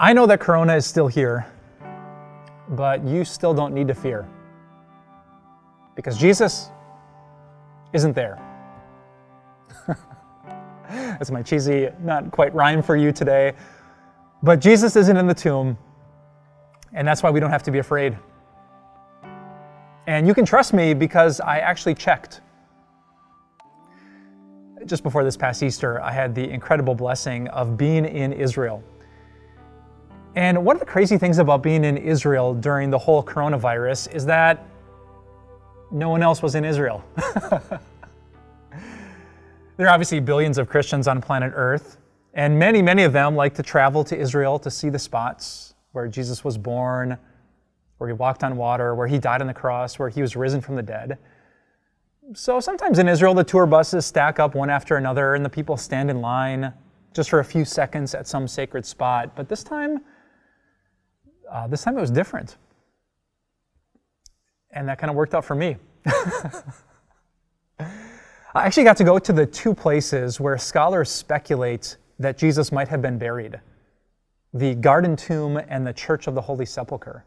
I know that Corona is still here, but you still don't need to fear. Because Jesus isn't there. That's my cheesy, not quite rhyme for you today. But Jesus isn't in the tomb, and that's why we don't have to be afraid. And you can trust me because I actually checked. Just before this past Easter, I had the incredible blessing of being in Israel. And one of the crazy things about being in Israel during the whole coronavirus is that no one else was in Israel. there are obviously billions of Christians on planet Earth, and many, many of them like to travel to Israel to see the spots where Jesus was born, where he walked on water, where he died on the cross, where he was risen from the dead. So sometimes in Israel, the tour buses stack up one after another, and the people stand in line just for a few seconds at some sacred spot. But this time, uh, this time it was different. And that kind of worked out for me. I actually got to go to the two places where scholars speculate that Jesus might have been buried the Garden Tomb and the Church of the Holy Sepulchre.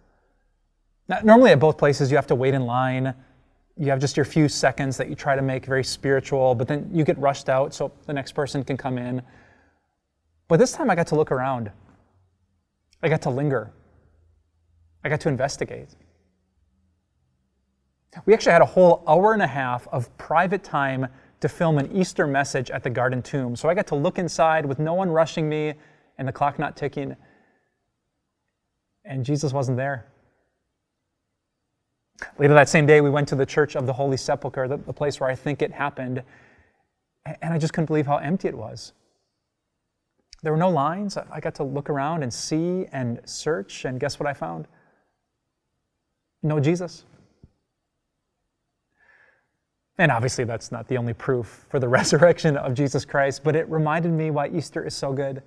Now, normally, at both places, you have to wait in line. You have just your few seconds that you try to make very spiritual, but then you get rushed out so the next person can come in. But this time, I got to look around. I got to linger. I got to investigate. We actually had a whole hour and a half of private time to film an Easter message at the Garden Tomb. So I got to look inside with no one rushing me and the clock not ticking. And Jesus wasn't there. Later that same day, we went to the Church of the Holy Sepulchre, the, the place where I think it happened. And I just couldn't believe how empty it was. There were no lines. I got to look around and see and search, and guess what I found? No Jesus. And obviously, that's not the only proof for the resurrection of Jesus Christ, but it reminded me why Easter is so good.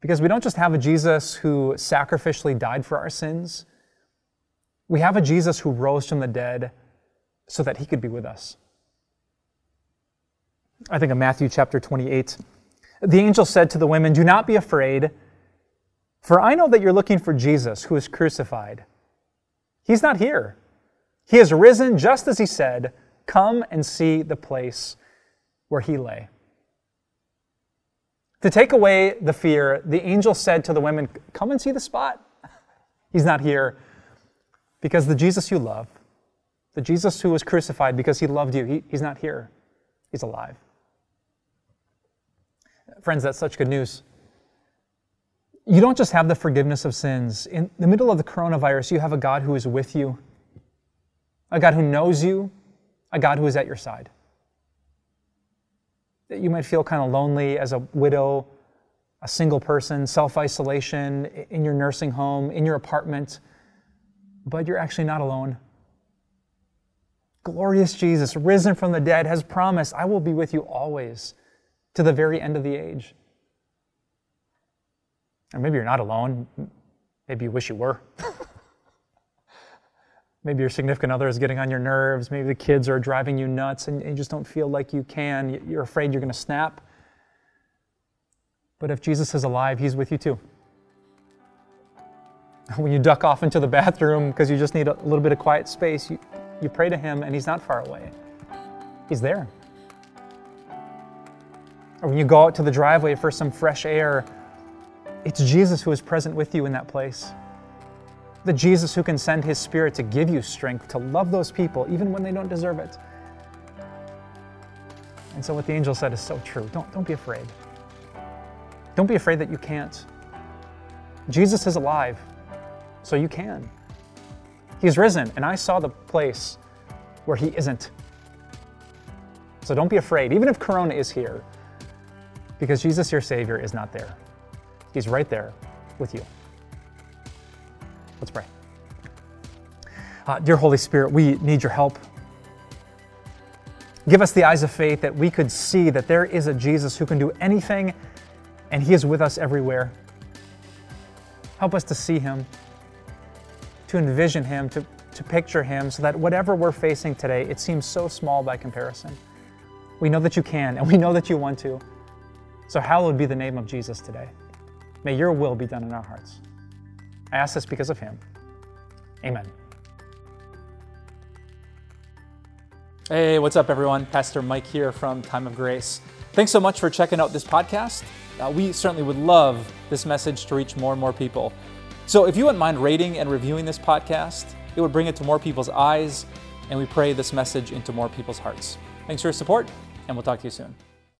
Because we don't just have a Jesus who sacrificially died for our sins, we have a Jesus who rose from the dead so that he could be with us. I think of Matthew chapter 28. The angel said to the women, Do not be afraid, for I know that you're looking for Jesus who is crucified. He's not here. He has risen just as he said. Come and see the place where he lay. To take away the fear, the angel said to the women, Come and see the spot. He's not here because the Jesus you love, the Jesus who was crucified because he loved you, he, he's not here. He's alive. Friends, that's such good news. You don't just have the forgiveness of sins. In the middle of the coronavirus, you have a God who is with you a God who knows you, a God who is at your side. That you might feel kind of lonely as a widow, a single person, self isolation, in your nursing home, in your apartment, but you're actually not alone. Glorious Jesus, risen from the dead, has promised, I will be with you always to the very end of the age. And maybe you're not alone. Maybe you wish you were. Maybe your significant other is getting on your nerves. Maybe the kids are driving you nuts and you just don't feel like you can. You're afraid you're going to snap. But if Jesus is alive, he's with you too. When you duck off into the bathroom because you just need a little bit of quiet space, you, you pray to him and he's not far away. He's there. Or when you go out to the driveway for some fresh air, it's Jesus who is present with you in that place the Jesus who can send his spirit to give you strength to love those people even when they don't deserve it. And so what the angel said is so true. Don't, don't be afraid. Don't be afraid that you can't. Jesus is alive, so you can. He's risen, and I saw the place where he isn't. So don't be afraid, even if Corona is here, because Jesus, your Savior, is not there. He's right there with you. Let's pray. Uh, dear Holy Spirit, we need your help. Give us the eyes of faith that we could see that there is a Jesus who can do anything and he is with us everywhere. Help us to see him, to envision him, to, to picture him, so that whatever we're facing today, it seems so small by comparison. We know that you can, and we know that you want to. So, hallowed be the name of Jesus today. May your will be done in our hearts. I ask this because of him. Amen. Hey, what's up, everyone? Pastor Mike here from Time of Grace. Thanks so much for checking out this podcast. Uh, we certainly would love this message to reach more and more people. So if you wouldn't mind rating and reviewing this podcast, it would bring it to more people's eyes, and we pray this message into more people's hearts. Thanks for your support, and we'll talk to you soon.